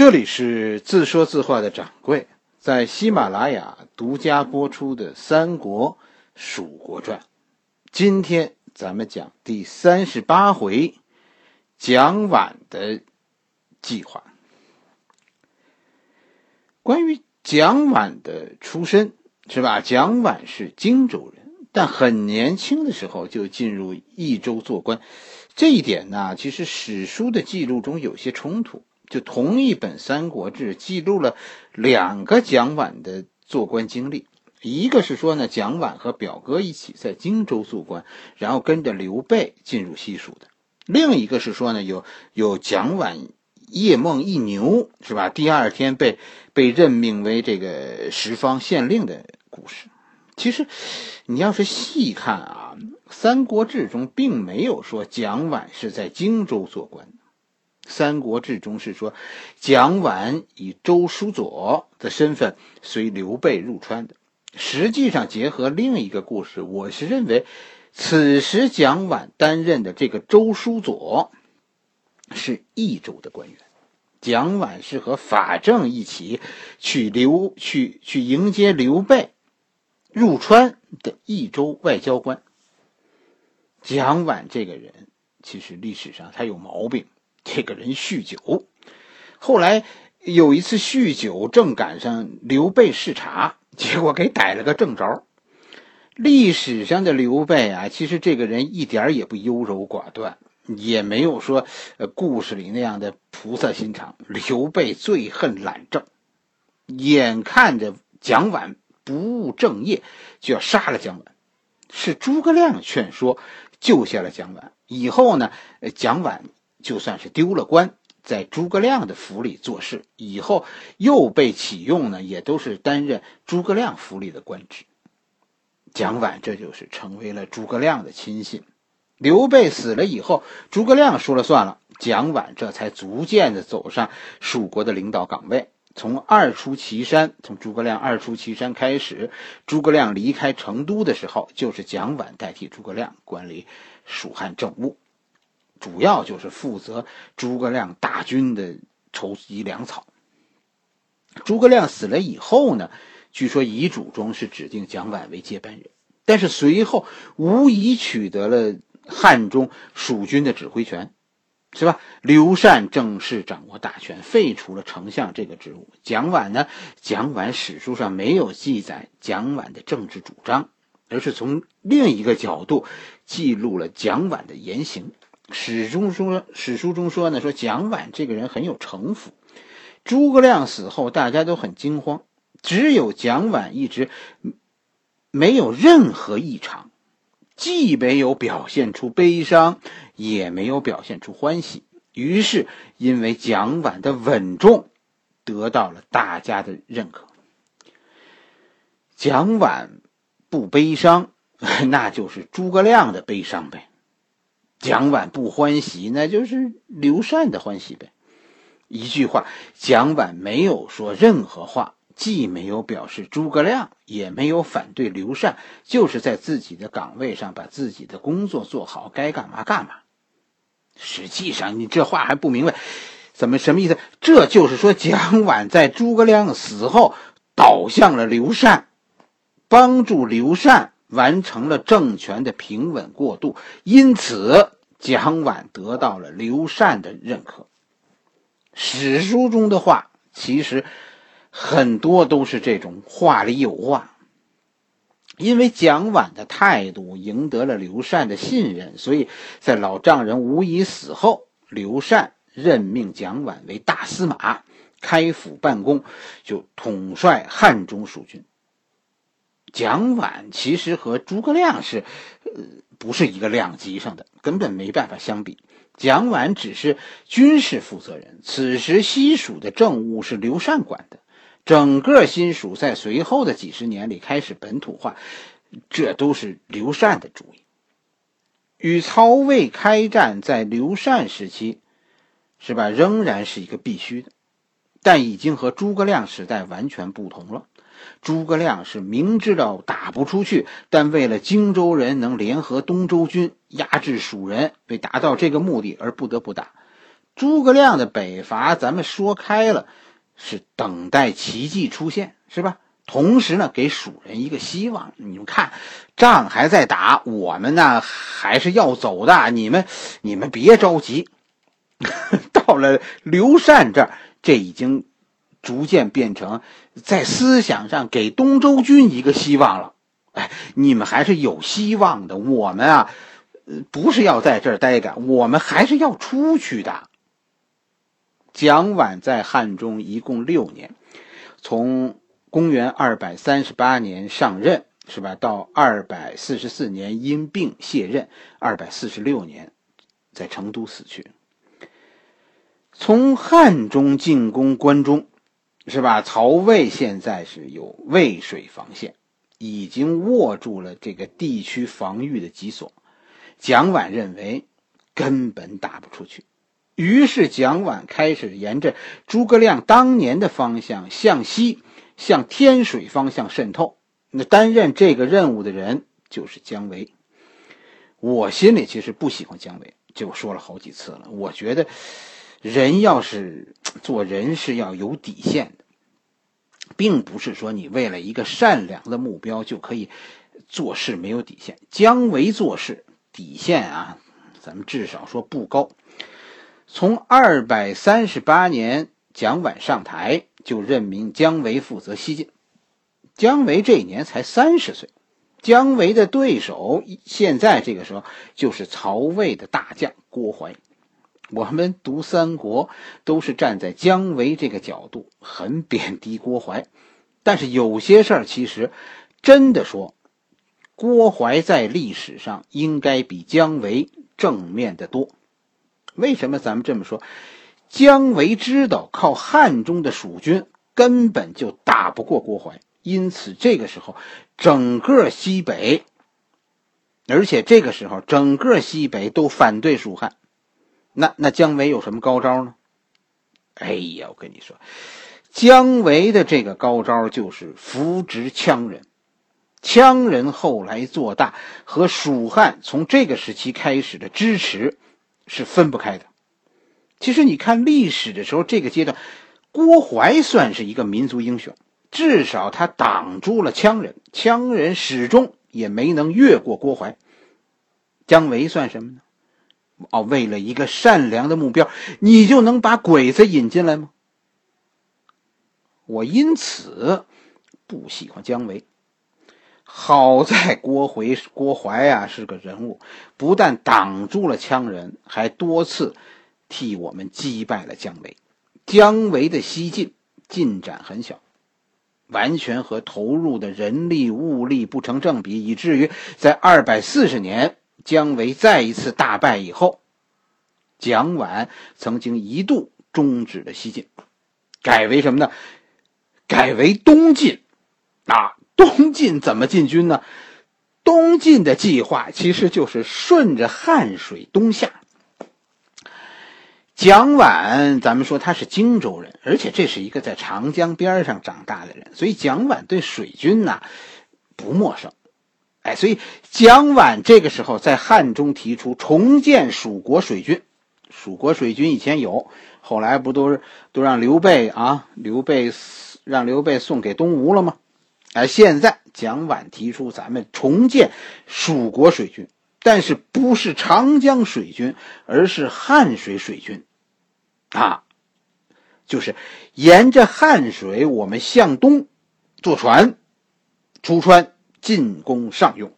这里是自说自话的掌柜，在喜马拉雅独家播出的《三国·蜀国传》，今天咱们讲第三十八回，蒋琬的计划。关于蒋琬的出身，是吧？蒋琬是荆州人，但很年轻的时候就进入益州做官，这一点呢，其实史书的记录中有些冲突。就同一本《三国志》记录了两个蒋琬的做官经历，一个是说呢，蒋琬和表哥一起在荆州做官，然后跟着刘备进入西蜀的；另一个是说呢，有有蒋琬夜梦一牛，是吧？第二天被被任命为这个十方县令的故事。其实，你要是细看啊，《三国志》中并没有说蒋琬是在荆州做官。《三国志》中是说，蒋琬以周书左的身份随刘备入川的。实际上，结合另一个故事，我是认为，此时蒋琬担任的这个周书左是益州的官员，蒋琬是和法正一起去刘去去迎接刘备入川的益州外交官。蒋琬这个人，其实历史上他有毛病。这个人酗酒，后来有一次酗酒，正赶上刘备视察，结果给逮了个正着。历史上的刘备啊，其实这个人一点也不优柔寡断，也没有说呃故事里那样的菩萨心肠。刘备最恨懒政，眼看着蒋琬不务正业，就要杀了蒋琬，是诸葛亮劝说救下了蒋琬。以后呢，蒋琬。就算是丢了官，在诸葛亮的府里做事，以后又被启用呢，也都是担任诸葛亮府里的官职。蒋琬这就是成为了诸葛亮的亲信。刘备死了以后，诸葛亮说了算了，蒋琬这才逐渐的走上蜀国的领导岗位。从二出祁山，从诸葛亮二出祁山开始，诸葛亮离开成都的时候，就是蒋琬代替诸葛亮管理蜀汉政务。主要就是负责诸葛亮大军的筹集粮草。诸葛亮死了以后呢，据说遗嘱中是指定蒋琬为接班人，但是随后无疑取得了汉中蜀军的指挥权，是吧？刘禅正式掌握大权，废除了丞相这个职务。蒋琬呢，蒋琬史书上没有记载蒋琬的政治主张，而是从另一个角度记录了蒋琬的言行。史中说，史书中说呢，说蒋琬这个人很有城府。诸葛亮死后，大家都很惊慌，只有蒋琬一直没有任何异常，既没有表现出悲伤，也没有表现出欢喜。于是，因为蒋琬的稳重，得到了大家的认可。蒋琬不悲伤，那就是诸葛亮的悲伤呗。蒋琬不欢喜，那就是刘禅的欢喜呗。一句话，蒋琬没有说任何话，既没有表示诸葛亮，也没有反对刘禅，就是在自己的岗位上把自己的工作做好，该干嘛干嘛。实际上，你这话还不明白，怎么什么意思？这就是说，蒋琬在诸葛亮死后倒向了刘禅，帮助刘禅。完成了政权的平稳过渡，因此蒋琬得到了刘禅的认可。史书中的话，其实很多都是这种话里有话。因为蒋琬的态度赢得了刘禅的信任，所以在老丈人吴仪死后，刘禅任命蒋琬为大司马，开府办公，就统帅汉中蜀军。蒋琬其实和诸葛亮是，呃，不是一个量级上的，根本没办法相比。蒋琬只是军事负责人，此时西蜀的政务是刘禅管的，整个新蜀在随后的几十年里开始本土化，这都是刘禅的主意。与曹魏开战，在刘禅时期，是吧？仍然是一个必须的，但已经和诸葛亮时代完全不同了。诸葛亮是明知道打不出去，但为了荆州人能联合东周军压制蜀人，为达到这个目的而不得不打。诸葛亮的北伐，咱们说开了，是等待奇迹出现，是吧？同时呢，给蜀人一个希望。你们看，仗还在打，我们呢还是要走的。你们，你们别着急。到了刘禅这儿，这已经逐渐变成在思想上给东周军一个希望了。哎，你们还是有希望的。我们啊，不是要在这儿待着，我们还是要出去的。蒋琬在汉中一共六年，从公元二百三十八年上任，是吧？到二百四十四年因病卸任，二百四十六年在成都死去。从汉中进攻关中，是吧？曹魏现在是有渭水防线，已经握住了这个地区防御的脊索。蒋琬认为根本打不出去。于是，蒋琬开始沿着诸葛亮当年的方向向西，向天水方向渗透。那担任这个任务的人就是姜维。我心里其实不喜欢姜维，就说了好几次了。我觉得，人要是 做人是要有底线的，并不是说你为了一个善良的目标就可以做事没有底线。姜维做事底线啊，咱们至少说不高。从二百三十八年，蒋琬上台，就任命姜维负责西晋。姜维这一年才三十岁，姜维的对手现在这个时候就是曹魏的大将郭淮。我们读三国都是站在姜维这个角度，很贬低郭淮。但是有些事儿其实真的说，郭淮在历史上应该比姜维正面的多。为什么咱们这么说？姜维知道靠汉中的蜀军根本就打不过郭淮，因此这个时候整个西北，而且这个时候整个西北都反对蜀汉。那那姜维有什么高招呢？哎呀，我跟你说，姜维的这个高招就是扶植羌人。羌人后来做大，和蜀汉从这个时期开始的支持。是分不开的。其实你看历史的时候，这个阶段，郭淮算是一个民族英雄，至少他挡住了羌人，羌人始终也没能越过郭淮。姜维算什么呢？哦，为了一个善良的目标，你就能把鬼子引进来吗？我因此不喜欢姜维。好在郭回郭淮啊是个人物，不但挡住了羌人，还多次替我们击败了姜维。姜维的西进进展很小，完全和投入的人力物力不成正比，以至于在二百四十年姜维再一次大败以后，蒋琬曾经一度终止了西进，改为什么呢？改为东进，啊。东晋怎么进军呢？东晋的计划其实就是顺着汉水东下。蒋琬，咱们说他是荆州人，而且这是一个在长江边上长大的人，所以蒋琬对水军呐不陌生。哎，所以蒋琬这个时候在汉中提出重建蜀国水军。蜀国水军以前有，后来不都是都让刘备啊？刘备让刘备送给东吴了吗？哎现在，蒋琬提出咱们重建蜀国水军，但是不是长江水军，而是汉水水军，啊，就是沿着汉水，我们向东坐船出川进攻上庸。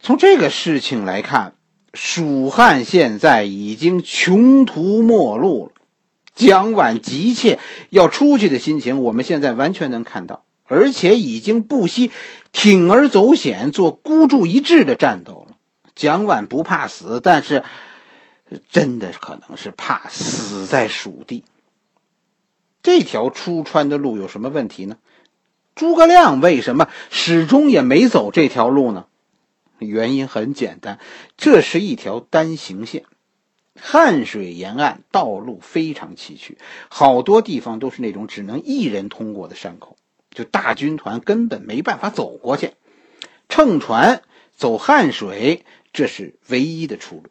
从这个事情来看，蜀汉现在已经穷途末路了。蒋琬急切要出去的心情，我们现在完全能看到，而且已经不惜铤而走险，做孤注一掷的战斗了。蒋琬不怕死，但是真的可能是怕死在蜀地。这条出川的路有什么问题呢？诸葛亮为什么始终也没走这条路呢？原因很简单，这是一条单行线。汉水沿岸道路非常崎岖，好多地方都是那种只能一人通过的山口，就大军团根本没办法走过去。乘船走汉水，这是唯一的出路。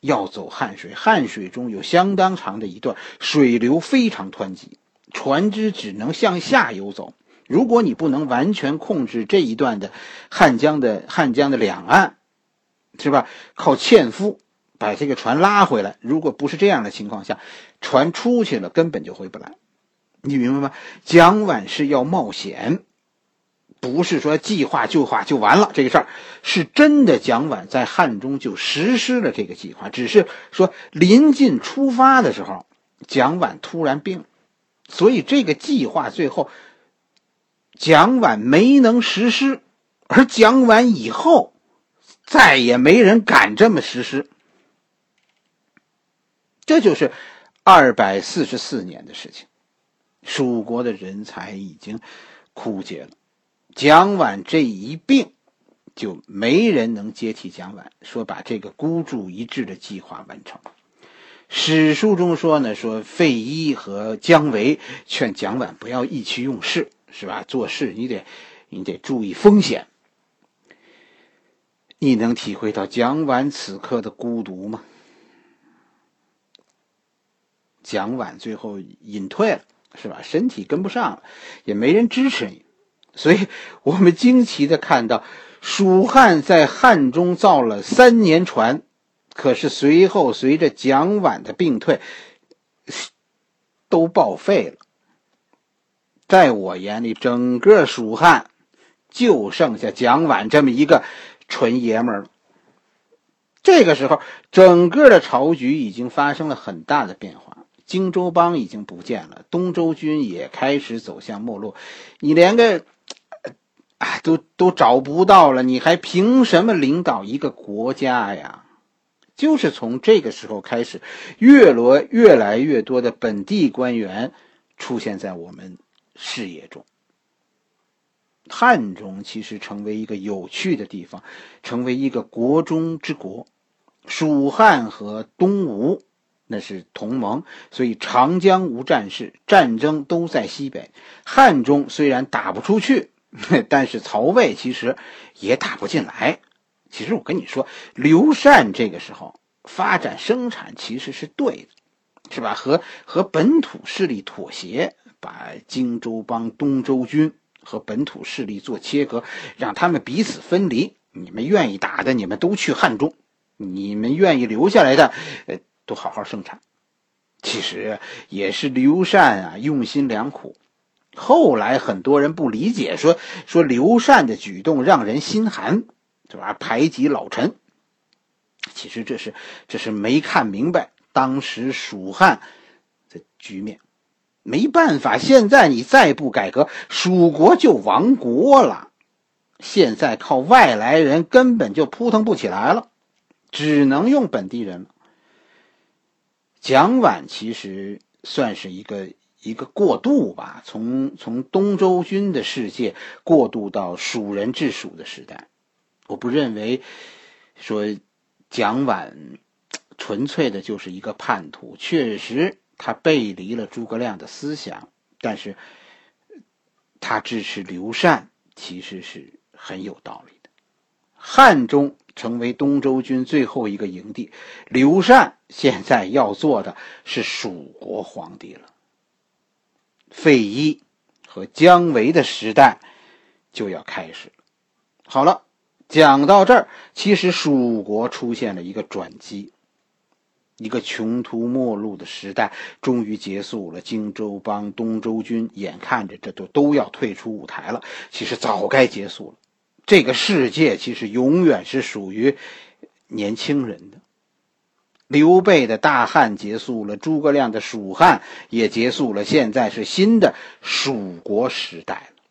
要走汉水，汉水中有相当长的一段水流非常湍急，船只只能向下游走。如果你不能完全控制这一段的汉江的汉江的两岸，是吧？靠纤夫把这个船拉回来。如果不是这样的情况下，船出去了根本就回不来。你明白吗？蒋琬是要冒险，不是说计划就划就完了。这个事儿是真的，蒋琬在汉中就实施了这个计划，只是说临近出发的时候，蒋琬突然病，所以这个计划最后。蒋琬没能实施，而蒋琬以后再也没人敢这么实施。这就是二百四十四年的事情，蜀国的人才已经枯竭了。蒋琬这一病，就没人能接替蒋琬，说把这个孤注一掷的计划完成。史书中说呢，说费祎和姜维劝蒋琬不要意气用事。是吧？做事你得，你得注意风险。你能体会到蒋琬此刻的孤独吗？蒋琬最后隐退了，是吧？身体跟不上了，也没人支持你，所以我们惊奇的看到，蜀汉在汉中造了三年船，可是随后随着蒋琬的病退，都报废了。在我眼里，整个蜀汉就剩下蒋琬这么一个纯爷们儿了。这个时候，整个的朝局已经发生了很大的变化，荆州帮已经不见了，东周军也开始走向没落。你连个啊都都找不到了，你还凭什么领导一个国家呀？就是从这个时候开始，越罗越来越多的本地官员出现在我们。视野中，汉中其实成为一个有趣的地方，成为一个国中之国。蜀汉和东吴那是同盟，所以长江无战事，战争都在西北。汉中虽然打不出去，但是曹魏其实也打不进来。其实我跟你说，刘禅这个时候发展生产其实是对的，是吧？和和本土势力妥协。把荆州帮、东周军和本土势力做切割，让他们彼此分离。你们愿意打的，你们都去汉中；你们愿意留下来的，呃，都好好生产。其实也是刘禅啊，用心良苦。后来很多人不理解，说说刘禅的举动让人心寒，是吧？排挤老臣。其实这是这是没看明白当时蜀汉的局面。没办法，现在你再不改革，蜀国就亡国了。现在靠外来人根本就扑腾不起来了，只能用本地人。蒋琬其实算是一个一个过渡吧，从从东周军的世界过渡到蜀人治蜀的时代。我不认为说蒋琬纯粹的就是一个叛徒，确实。他背离了诸葛亮的思想，但是他支持刘禅，其实是很有道理的。汉中成为东周军最后一个营地，刘禅现在要做的是蜀国皇帝了。费祎和姜维的时代就要开始了。好了，讲到这儿，其实蜀国出现了一个转机。一个穷途末路的时代终于结束了，荆州帮、东周军眼看着这都都要退出舞台了。其实早该结束了。这个世界其实永远是属于年轻人的。刘备的大汉结束了，诸葛亮的蜀汉也结束了，现在是新的蜀国时代了。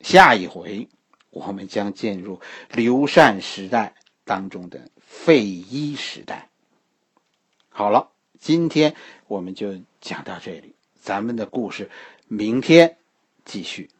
下一回我们将进入刘禅时代当中的费祎时代。好了，今天我们就讲到这里，咱们的故事明天继续。